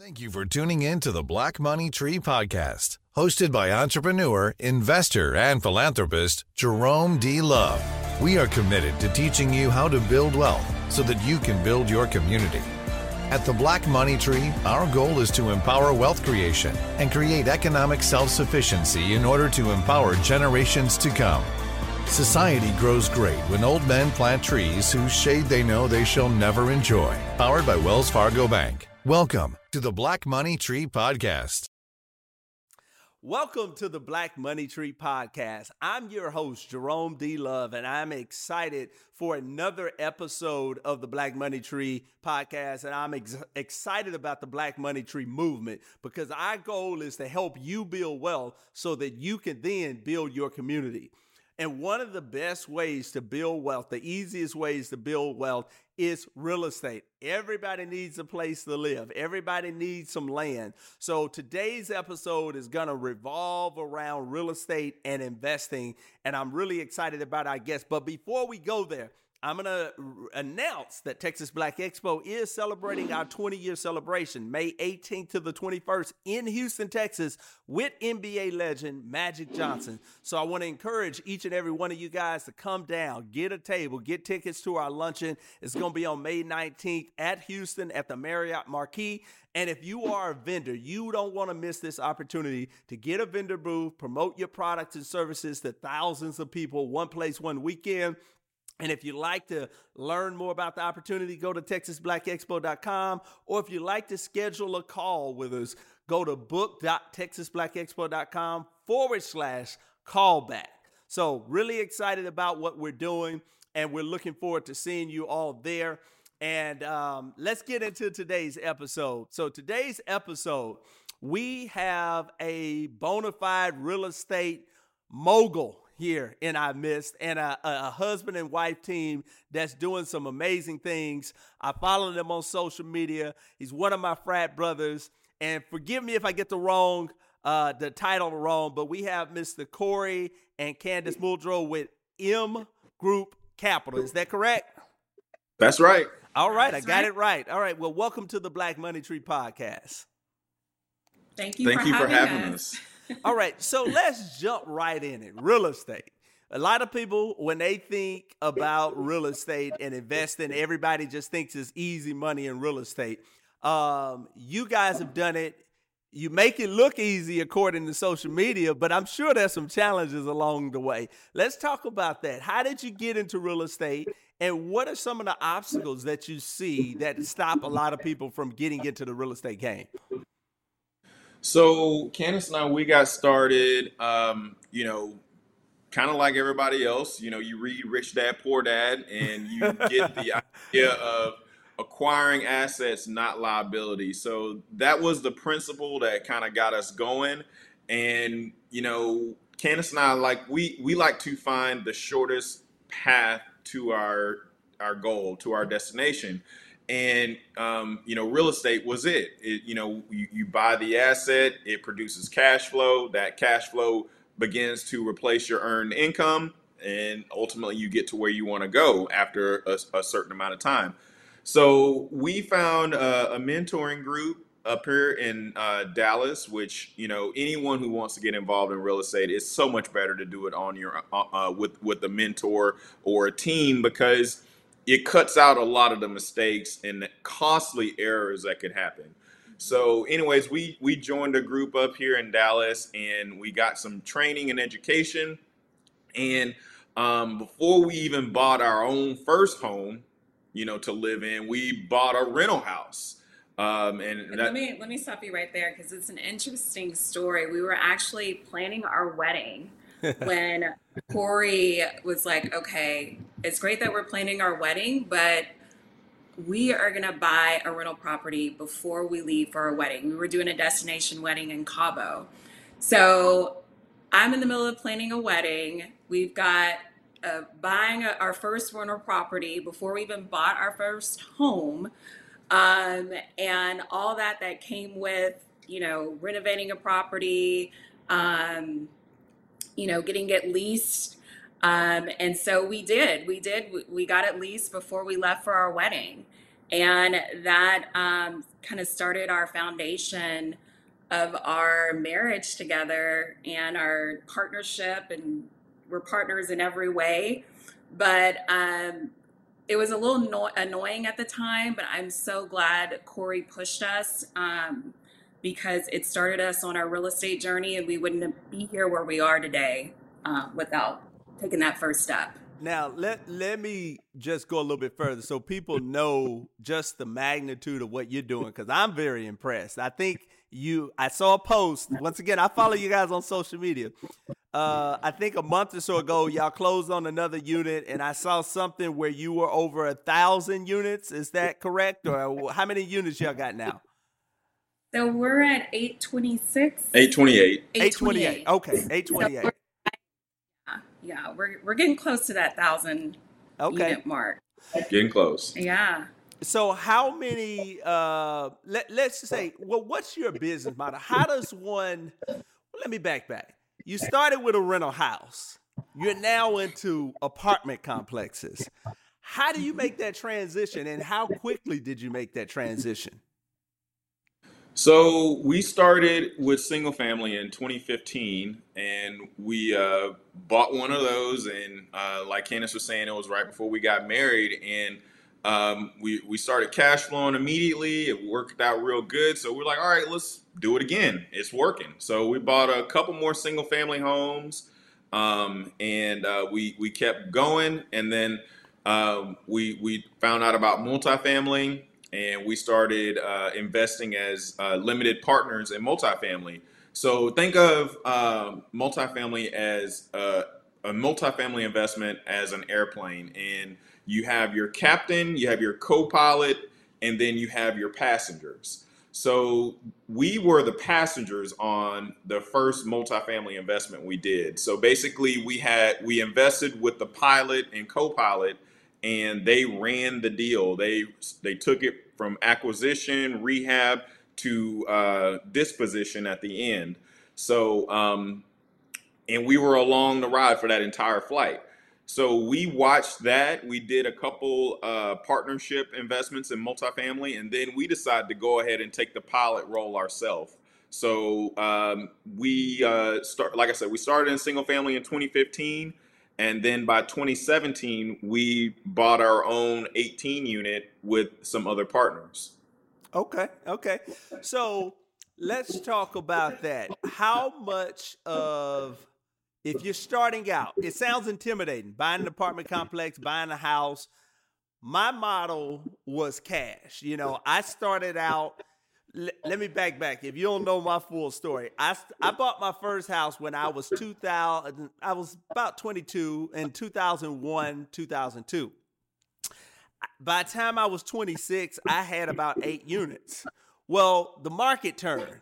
Thank you for tuning in to the Black Money Tree Podcast, hosted by entrepreneur, investor, and philanthropist Jerome D. Love. We are committed to teaching you how to build wealth so that you can build your community. At the Black Money Tree, our goal is to empower wealth creation and create economic self sufficiency in order to empower generations to come. Society grows great when old men plant trees whose shade they know they shall never enjoy. Powered by Wells Fargo Bank. Welcome to the Black Money Tree Podcast. Welcome to the Black Money Tree Podcast. I'm your host, Jerome D. Love, and I'm excited for another episode of the Black Money Tree Podcast. And I'm ex- excited about the Black Money Tree movement because our goal is to help you build wealth so that you can then build your community. And one of the best ways to build wealth, the easiest ways to build wealth is real estate. Everybody needs a place to live. Everybody needs some land. So today's episode is going to revolve around real estate and investing. And I'm really excited about our guest. But before we go there, I'm going to announce that Texas Black Expo is celebrating our 20 year celebration, May 18th to the 21st in Houston, Texas, with NBA legend Magic Johnson. So I want to encourage each and every one of you guys to come down, get a table, get tickets to our luncheon. It's going to be on May 19th at Houston at the Marriott Marquis. And if you are a vendor, you don't want to miss this opportunity to get a vendor booth, promote your products and services to thousands of people, one place, one weekend. And if you'd like to learn more about the opportunity, go to texasblackexpo.com. Or if you'd like to schedule a call with us, go to book.texasblackexpo.com forward slash callback. So, really excited about what we're doing, and we're looking forward to seeing you all there. And um, let's get into today's episode. So, today's episode, we have a bona fide real estate mogul here in our midst and a, a, husband and wife team that's doing some amazing things. I follow them on social media. He's one of my frat brothers. And forgive me if I get the wrong uh, the title wrong, but we have Mr. Corey and Candace Muldrow with M Group Capital. Is that correct? That's right. All right, That's I got right. it right. All right. Well, welcome to the Black Money Tree Podcast. Thank you. Thank for you having for having us. us. All right, so let's jump right in it. Real estate. A lot of people, when they think about real estate and investing, everybody just thinks it's easy money in real estate. Um, you guys have done it. You make it look easy according to social media, but I'm sure there's some challenges along the way. Let's talk about that. How did you get into real estate? And what are some of the obstacles that you see that stop a lot of people from getting into the real estate game? So Candace and I, we got started, um, you know, kind of like everybody else. You know, you read Rich Dad Poor Dad, and you get the idea of acquiring assets, not liability. So that was the principle that kind of got us going. And you know, Candace and I, like we we like to find the shortest path to our our goal, to our destination and um, you know real estate was it. it you know you, you, buy the asset it produces cash flow that cash flow begins to replace your earned income and ultimately you get to where you want to go after a, a, certain amount of time so we found a, a mentoring group up here in uh, dallas which you know anyone who wants to get involved in real estate it's so much better to do it on your uh, uh, with with a mentor or a team because it cuts out a lot of the mistakes and the costly errors that could happen. So, anyways, we we joined a group up here in Dallas, and we got some training and education. And um, before we even bought our own first home, you know, to live in, we bought a rental house. Um, and, that, let me let me stop you right there because it's an interesting story. We were actually planning our wedding when Corey was like, okay, it's great that we're planning our wedding, but we are going to buy a rental property before we leave for our wedding. We were doing a destination wedding in Cabo. So I'm in the middle of planning a wedding. We've got uh, buying a, our first rental property before we even bought our first home. Um, and all that that came with, you know, renovating a property, um, you know, getting it leased. Um, and so we did. We did. We got it leased before we left for our wedding. And that um, kind of started our foundation of our marriage together and our partnership. And we're partners in every way. But um, it was a little no- annoying at the time, but I'm so glad Corey pushed us um, because it started us on our real estate journey, and we wouldn't be here where we are today uh, without taking that first step. Now let let me just go a little bit further so people know just the magnitude of what you're doing because I'm very impressed. I think you I saw a post once again. I follow you guys on social media. Uh, I think a month or so ago, y'all closed on another unit, and I saw something where you were over a thousand units. Is that correct, or how many units y'all got now? So we're at 826. 828. 828. Okay, 828. So yeah, we're we're getting close to that thousand okay. unit mark. Getting close. Yeah. So how many? Uh, let let's say, well, what's your business model? How does one? Well, let me back back. You started with a rental house. You're now into apartment complexes. How do you make that transition, and how quickly did you make that transition? So we started with single family in 2015, and we uh, bought one of those. And uh, like Candace was saying, it was right before we got married, and um, we we started cash flowing immediately. It worked out real good. So we're like, all right, let's do it again. It's working. So we bought a couple more single family homes, um, and uh, we we kept going, and then. Um, we we found out about multifamily and we started uh, investing as uh, limited partners in multifamily. So think of um, multifamily as a, a multifamily investment as an airplane, and you have your captain, you have your co-pilot, and then you have your passengers. So we were the passengers on the first multifamily investment we did. So basically, we had we invested with the pilot and co-pilot and they ran the deal. They they took it from acquisition, rehab to uh, disposition at the end. So, um, and we were along the ride for that entire flight. So we watched that. We did a couple uh, partnership investments in multifamily, and then we decided to go ahead and take the pilot role ourselves. So um, we uh, start, like I said, we started in single family in 2015 and then by 2017, we bought our own 18 unit with some other partners. Okay, okay. So let's talk about that. How much of, if you're starting out, it sounds intimidating buying an apartment complex, buying a house. My model was cash. You know, I started out let me back back. If you don't know my full story, I I bought my first house when I was 2000. I was about 22 in 2001, 2002. By the time I was 26, I had about eight units. Well, the market turned,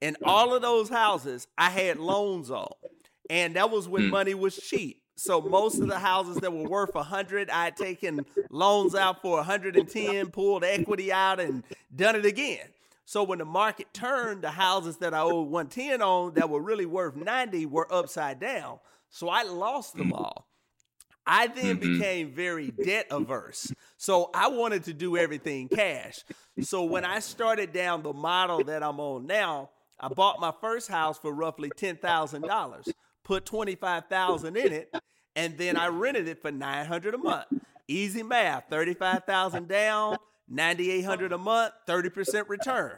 and all of those houses I had loans on, and that was when hmm. money was cheap. So most of the houses that were worth 100, I had taken loans out for 110, pulled equity out, and done it again. So when the market turned, the houses that I owed 110 on that were really worth 90 were upside down. So I lost them all. I then mm-hmm. became very debt averse. So I wanted to do everything cash. So when I started down the model that I'm on now, I bought my first house for roughly $10,000, put 25,000 in it, and then I rented it for 900 a month. Easy math, 35,000 down, 9800 a month 30% return.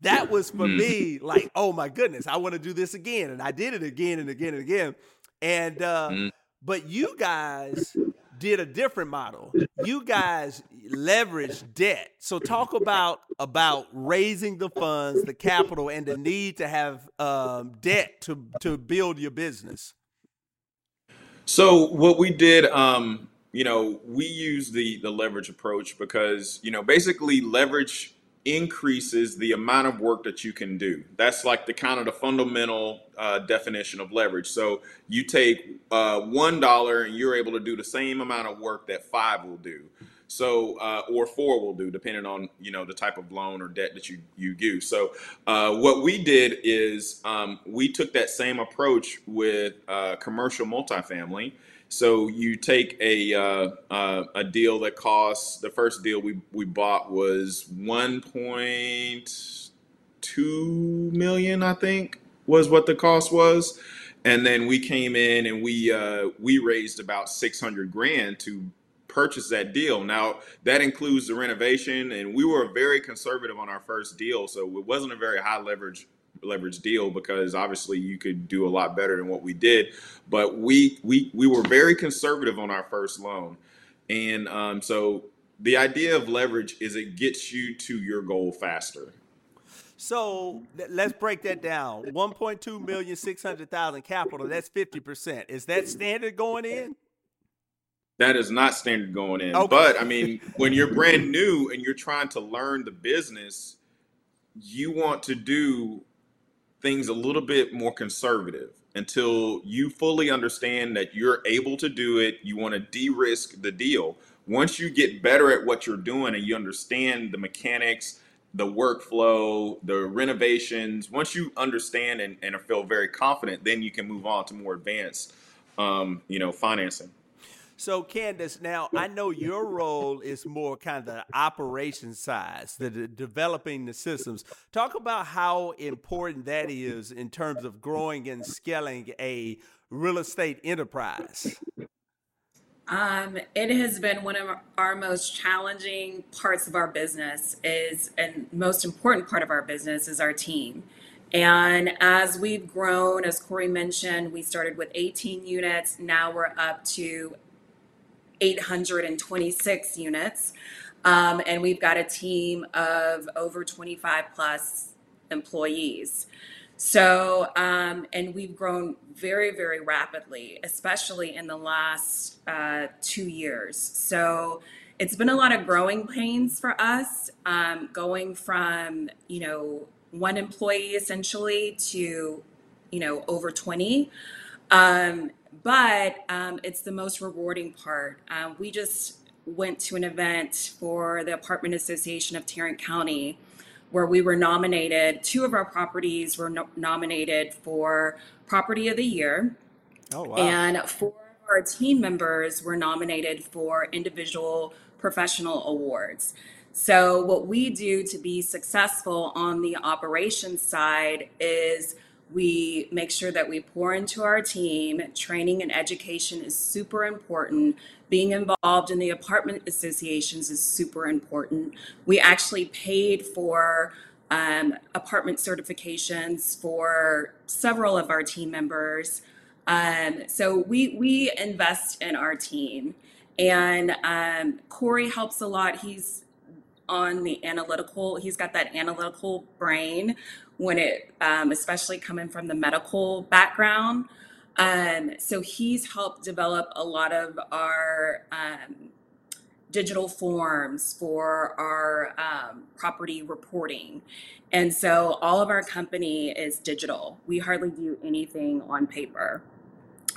That was for mm. me like oh my goodness i want to do this again and i did it again and again and again. And uh, mm. but you guys did a different model. You guys leveraged debt. So talk about about raising the funds the capital and the need to have um, debt to to build your business. So what we did um you know, we use the the leverage approach because, you know, basically leverage increases the amount of work that you can do. That's like the kind of the fundamental uh, definition of leverage. So you take uh, one dollar and you're able to do the same amount of work that five will do. So uh, or four will do, depending on you know the type of loan or debt that you you use. So uh, what we did is um, we took that same approach with uh, commercial multifamily So you take a uh, uh, a deal that costs the first deal we we bought was 1.2 million, I think, was what the cost was, and then we came in and we uh, we raised about 600 grand to purchase that deal. Now that includes the renovation, and we were very conservative on our first deal, so it wasn't a very high leverage leverage deal because obviously you could do a lot better than what we did. But we we we were very conservative on our first loan, and um, so the idea of leverage is it gets you to your goal faster. So let's break that down. 1.2 million, 600,000 capital. That's 50%. Is that standard going in? That is not standard going in. Okay. But I mean, when you're brand new and you're trying to learn the business, you want to do things a little bit more conservative until you fully understand that you're able to do it. You want to de risk the deal. Once you get better at what you're doing and you understand the mechanics, the workflow, the renovations, once you understand and, and feel very confident, then you can move on to more advanced, um, you know, financing. So, Candace, now I know your role is more kind of the operation side, the, the developing the systems. Talk about how important that is in terms of growing and scaling a real estate enterprise. Um, it has been one of our most challenging parts of our business is, and most important part of our business is our team. And as we've grown, as Corey mentioned, we started with 18 units. Now we're up to 826 units. Um, and we've got a team of over 25 plus employees. So, um, and we've grown very, very rapidly, especially in the last uh, two years. So, it's been a lot of growing pains for us, um, going from, you know, one employee essentially to, you know, over 20. Um, but um, it's the most rewarding part. Um, we just went to an event for the Apartment Association of Tarrant County where we were nominated. Two of our properties were no- nominated for Property of the Year. Oh, wow. And four of our team members were nominated for individual professional awards. So, what we do to be successful on the operations side is we make sure that we pour into our team. Training and education is super important. Being involved in the apartment associations is super important. We actually paid for um, apartment certifications for several of our team members. Um, so we we invest in our team, and um, Corey helps a lot. He's on the analytical. He's got that analytical brain when it, um, especially coming from the medical background. Um, so he's helped develop a lot of our um, digital forms for our um, property reporting. And so all of our company is digital. We hardly do anything on paper.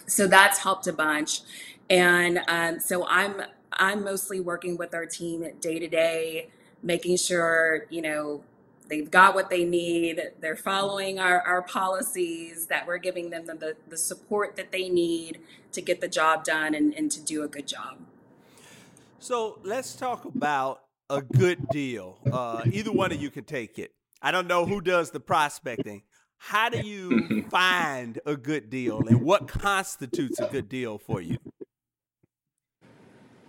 So that's helped a bunch. And um, so I'm I'm mostly working with our team day to day, making sure you know they've got what they need they're following our, our policies that we're giving them the, the support that they need to get the job done and, and to do a good job So let's talk about a good deal. Uh, either one of you can take it. I don't know who does the prospecting. How do you find a good deal and what constitutes a good deal for you?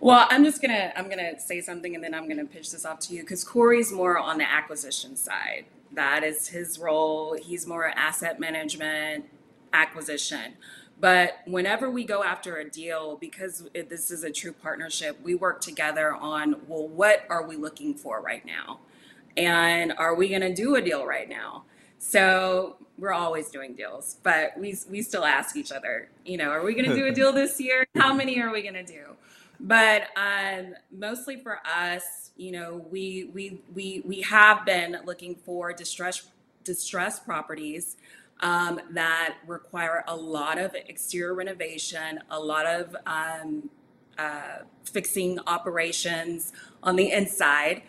Well i'm just gonna i'm gonna say something and then i'm gonna pitch this off to you because corey's more on the acquisition side. That is his role. He's more asset management acquisition. But whenever we go after a deal because it, this is a true partnership we work together on well what are we looking for right now? And are we going to do a deal right now? So we're always doing deals but we, we still ask each other you know are we going to do a deal this year? How many are we going to do but um, mostly for us, you know, we we we we have been looking for distress distressed properties um, that require a lot of exterior renovation, a lot of um, uh, fixing operations on the inside,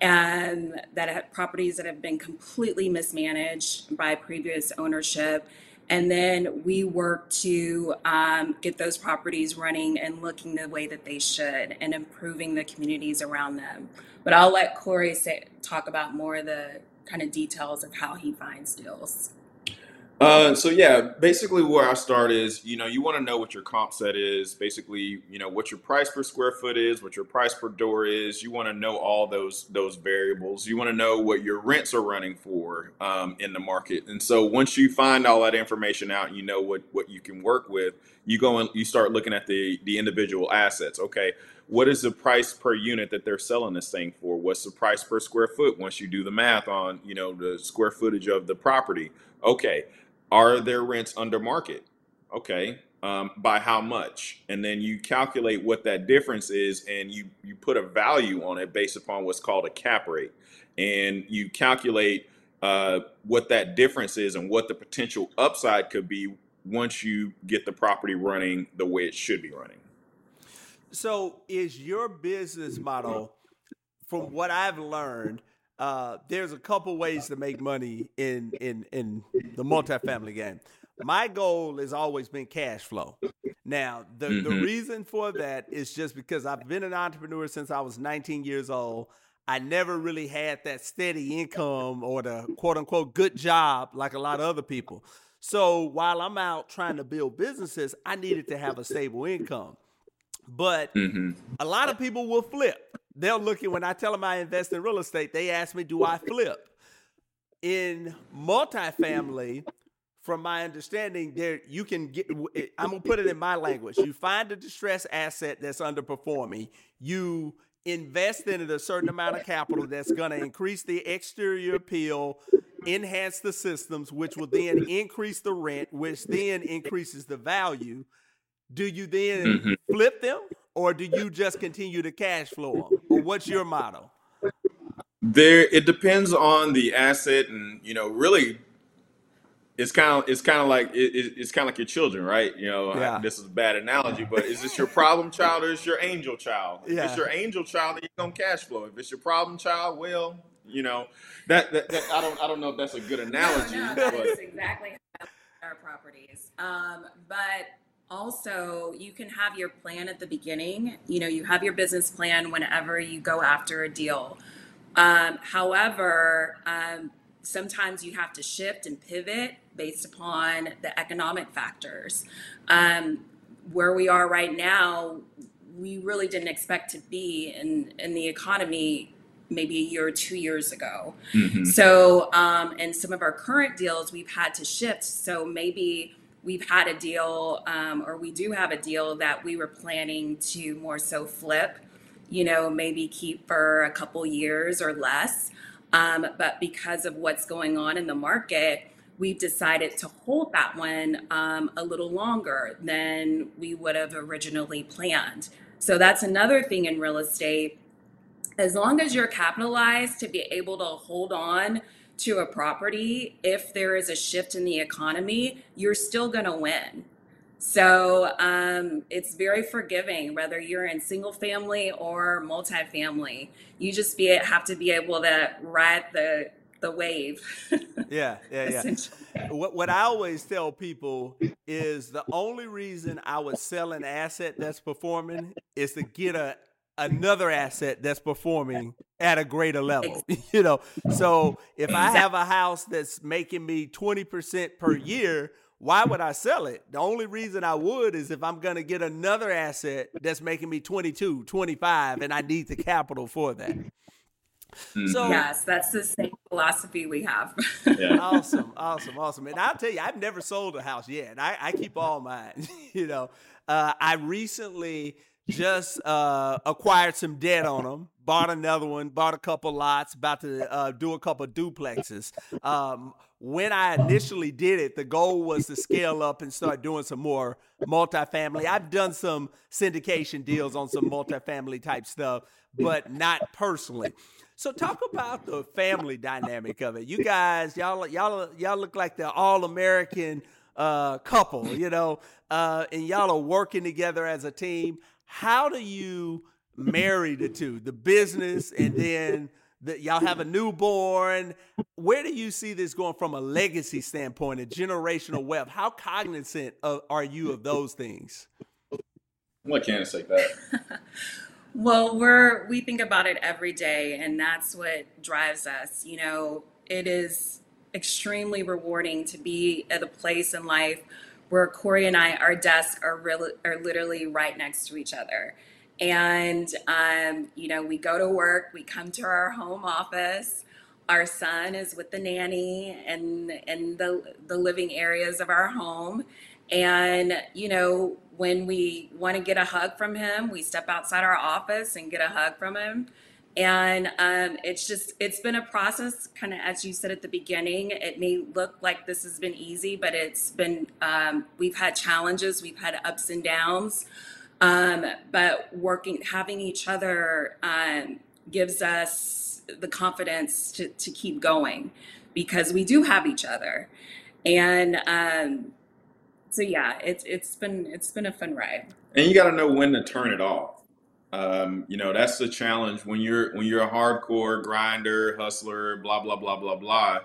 and that have properties that have been completely mismanaged by previous ownership And then we work to um, get those properties running and looking the way that they should and improving the communities around them. But I'll let Corey say, talk about more of the kind of details of how he finds deals. Uh, so yeah, basically where I start is, you know, you want to know what your comp set is, basically, you know, what your price per square foot is, what your price per door is. You want to know all those those variables. You want to know what your rents are running for um, in the market. And so once you find all that information out, you know what what you can work with. You go and you start looking at the the individual assets. Okay, what is the price per unit that they're selling this thing for? What's the price per square foot once you do the math on, you know, the square footage of the property? Okay are their rents under market? Okay. Um, by how much? And then you calculate what that difference is and you, you put a value on it based upon what's called a cap rate. And you calculate uh, what that difference is and what the potential upside could be once you get the property running the way it should be running. So, is your business model, from what I've learned, uh, there's a couple ways to make money in in in the multifamily game. My goal has always been cash flow. Now, the, mm-hmm. the reason for that is just because I've been an entrepreneur since I was 19 years old. I never really had that steady income or the quote unquote good job like a lot of other people. So while I'm out trying to build businesses, I needed to have a stable income. But mm-hmm. a lot of people will flip they'll look at when I tell them I invest in real estate, they ask me, do I flip? In multifamily, from my understanding, there you can get. I'm gonna put it in my language. You find a distressed asset that's underperforming. You invest in it a certain amount of capital that's gonna increase the exterior appeal, enhance the systems, which will then increase the rent, which then increases the value. Do you then mm-hmm. flip them, or do you just continue to cash flow them? Or what's your model? There, it depends on the asset, and you know, really, it's kind of it's kind of like it, it's kind of like your children, right? You know, yeah. I, this is a bad analogy, but is this your problem child or is your angel child? Yeah. If it's your angel child, then you're gonna cash flow. If it's your problem child, well, you know, that, that, that I don't I don't know if that's a good analogy. No, no, that's exactly how our properties. Um, but also you can have your plan at the beginning. You know you have your business plan whenever you go after a deal. Um, however um, sometimes you have to shift and pivot based upon the economic factors. Um, where we are right now we really didn't expect to be in, in the economy maybe a year or two years ago. Mm-hmm. so um, in some of our current deals we've had to shift. So maybe we've had a deal, um, or we do have a deal that we were planning to more so flip, you know, maybe keep for a couple years or less. Um, but because of what's going on in the market, we've decided to hold that one um, a little longer than we would have originally planned. So that's another thing in real estate. As long as you're capitalized to be able to hold on to a property, if there is a shift in the economy, you're still going to win. So um, it's very forgiving, whether you're in single family or multifamily. You just be have to be able to ride the the wave. yeah, yeah, yeah. What what I always tell people is the only reason I would sell an asset that's performing is to get a another asset that's performing at a greater level you know? So if i have a house that's making me 20% per year why would i sell it? The only reason i would is if i'm going to get another asset that's making me 22 25 and i need the capital for that. Mm-hmm. so yes that's the same philosophy we have. Yeah. awesome awesome awesome. And i'll tell you i've never sold a house yet i, I keep all mine you know? Uh, i recently just uh, acquired some debt on them. Bought another one. Bought a couple lots. About to uh, do a couple duplexes. Um, when I initially did it, the goal was to scale up and start doing some more multifamily. I've done some syndication deals on some multifamily type stuff, but not personally. So talk about the family dynamic of it. You guys, y'all, y'all, y'all look like the all American uh, couple, you know, uh, and y'all are working together as a team how do you marry the two, the business and then that y'all have a newborn. Where do you see this going from a legacy standpoint, a generational wealth? How cognizant of, are you of those things? What can I say that? well, we're we think about it every day, and that's what drives us. You know, it is extremely rewarding to be at a place in life where Corey and I, our desks are really are literally right next to each other. And um, you know, we go to work, we come to our home office. Our son is with the nanny and in the the living areas of our home. And you know, when we want to get a hug from him, we step outside our office and get a hug from him and um, it's just it's been a process kind of as you said at the beginning it may look like this has been easy but it's been um, we've had challenges we've had ups and downs um, but working having each other um, gives us the confidence to, to keep going because we do have each other. And um, so yeah it's it's been it's been a fun ride. And you got to know when to turn it off um, you know, that's the challenge when you're when you're a hardcore grinder, hustler, blah blah blah blah blah.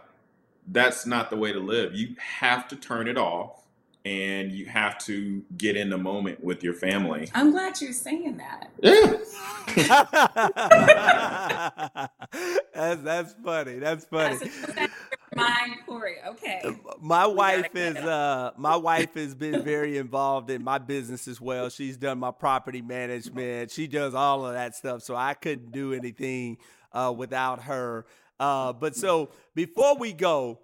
That's not the way to live. You have to turn it off and you have to get in the moment with your family. I'm glad you're saying that. Yeah. that's that's funny. That's funny. That's Mind Corey. Okay. Uh, my wife is uh my wife has been very involved in my business as well. She's done my property management. She does all of that stuff. So I couldn't do anything uh without her. Uh but so before we go,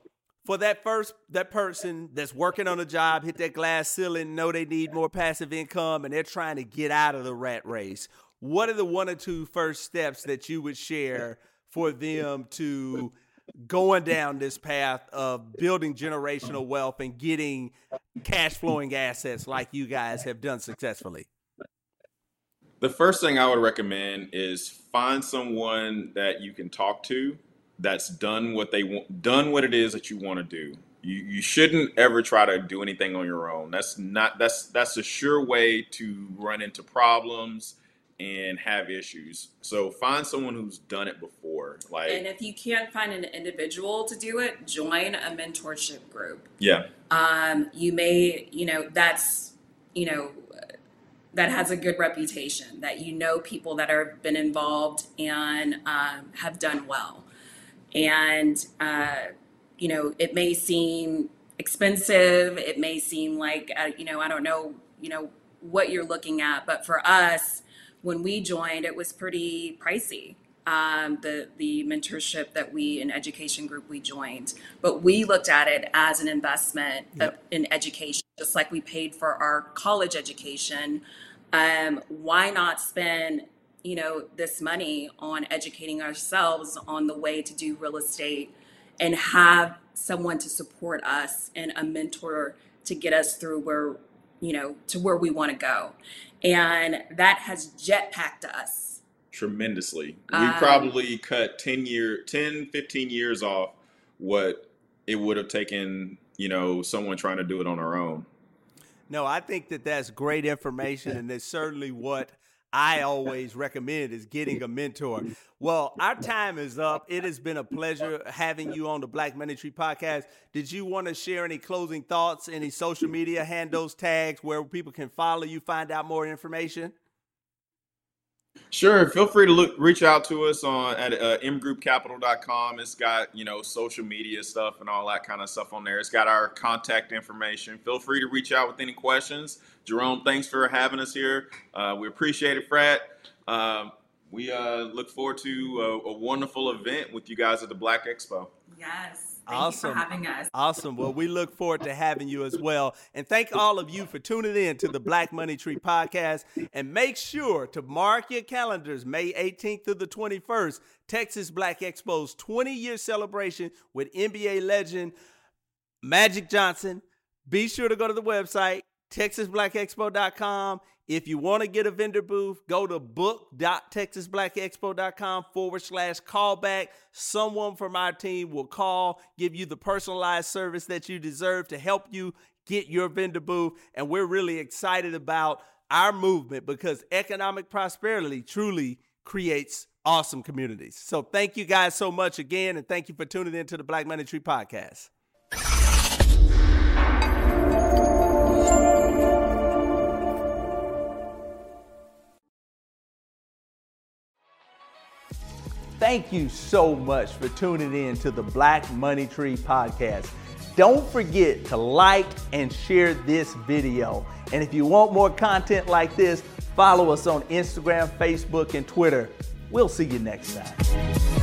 for that first that person that's working on a job, hit that glass ceiling, know they need more passive income and they're trying to get out of the rat race. What are the one or two first steps that you would share for them to going down this path of building generational wealth and getting cash flowing assets like you guys have done successfully? The first thing I would recommend is find someone that you can talk to that's done what they want, done what it is that you want to do. You, you shouldn't ever try to do anything on your own. That's not that's that's a sure way to run into problems and have issues. So find someone who's done it before. Like And if you can't find an individual to do it, join a mentorship group. Yeah. Um you may, you know, that's, you know, that has a good reputation, that you know people that have been involved and um, have done well. And uh, you know, it may seem expensive, it may seem like uh, you know, I don't know, you know, what you're looking at, but for us, when we joined, it was pretty pricey. Um, the the mentorship that we in education group we joined, but we looked at it as an investment yep. in education, just like we paid for our college education. Um, why not spend you know this money on educating ourselves on the way to do real estate and have someone to support us and a mentor to get us through where you know to where we want to go and that has jetpacked us tremendously. We um, probably cut 10 year 10 15 years off what it would have taken, you know, someone trying to do it on their own. No, I think that that's great information and it's certainly what I always recommend is getting a mentor. Well, our time is up. It has been a pleasure having you on the Black Tree podcast. Did you want to share any closing thoughts, any social media handles, tags where people can follow you, find out more information? Sure. Feel free to look, reach out to us on at uh, mgroupcapital.com. It's got you know social media stuff and all that kind of stuff on there. It's got our contact information. Feel free to reach out with any questions. Jerome, thanks for having us here. Uh, we appreciate it, Frat. Um, we uh, look forward to a, a wonderful event with you guys at the Black Expo. Yes. Thank awesome. having us. Awesome. Well, we look forward to having you as well. And thank all of you for tuning in to the Black Money Tree podcast. And make sure to mark your calendars May 18th to the 21st, Texas Black Expo's 20 year celebration with NBA legend Magic Johnson. Be sure to go to the website, texasblackexpo.com. If you want to get a vendor booth, go to book.texasblackexpo.com forward slash callback. Someone from our team will call, give you the personalized service that you deserve to help you get your vendor booth. And we're really excited about our movement because economic prosperity truly creates awesome communities. So thank you guys so much again, and thank you for tuning in to the Black Money Tree podcast. Thank you so much for tuning in to the Black Money Tree podcast. Don't forget to like and share this video. And if you want more content like this, follow us on Instagram, Facebook, and Twitter. We'll see you next time.